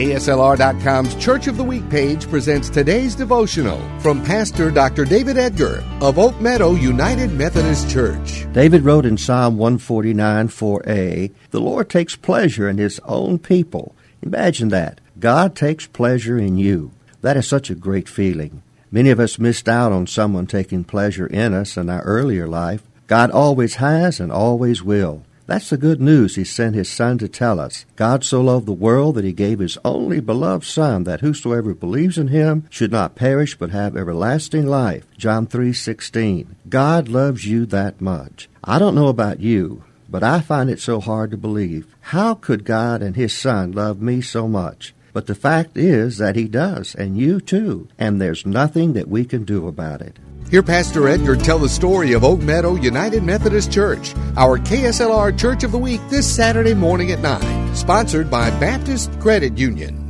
KSLR.com's Church of the Week page presents today's devotional from Pastor Dr. David Edgar of Oak Meadow United Methodist Church. David wrote in Psalm 149 4a, The Lord takes pleasure in his own people. Imagine that. God takes pleasure in you. That is such a great feeling. Many of us missed out on someone taking pleasure in us in our earlier life. God always has and always will. That's the good news he sent his Son to tell us. God so loved the world that he gave his only beloved Son, that whosoever believes in him should not perish but have everlasting life. John 3:16. God loves you that much. I don't know about you, but I find it so hard to believe. How could God and his Son love me so much? But the fact is that he does, and you too, and there's nothing that we can do about it. Hear Pastor Edgar tell the story of Oak Meadow United Methodist Church, our KSLR Church of the Week this Saturday morning at 9, sponsored by Baptist Credit Union.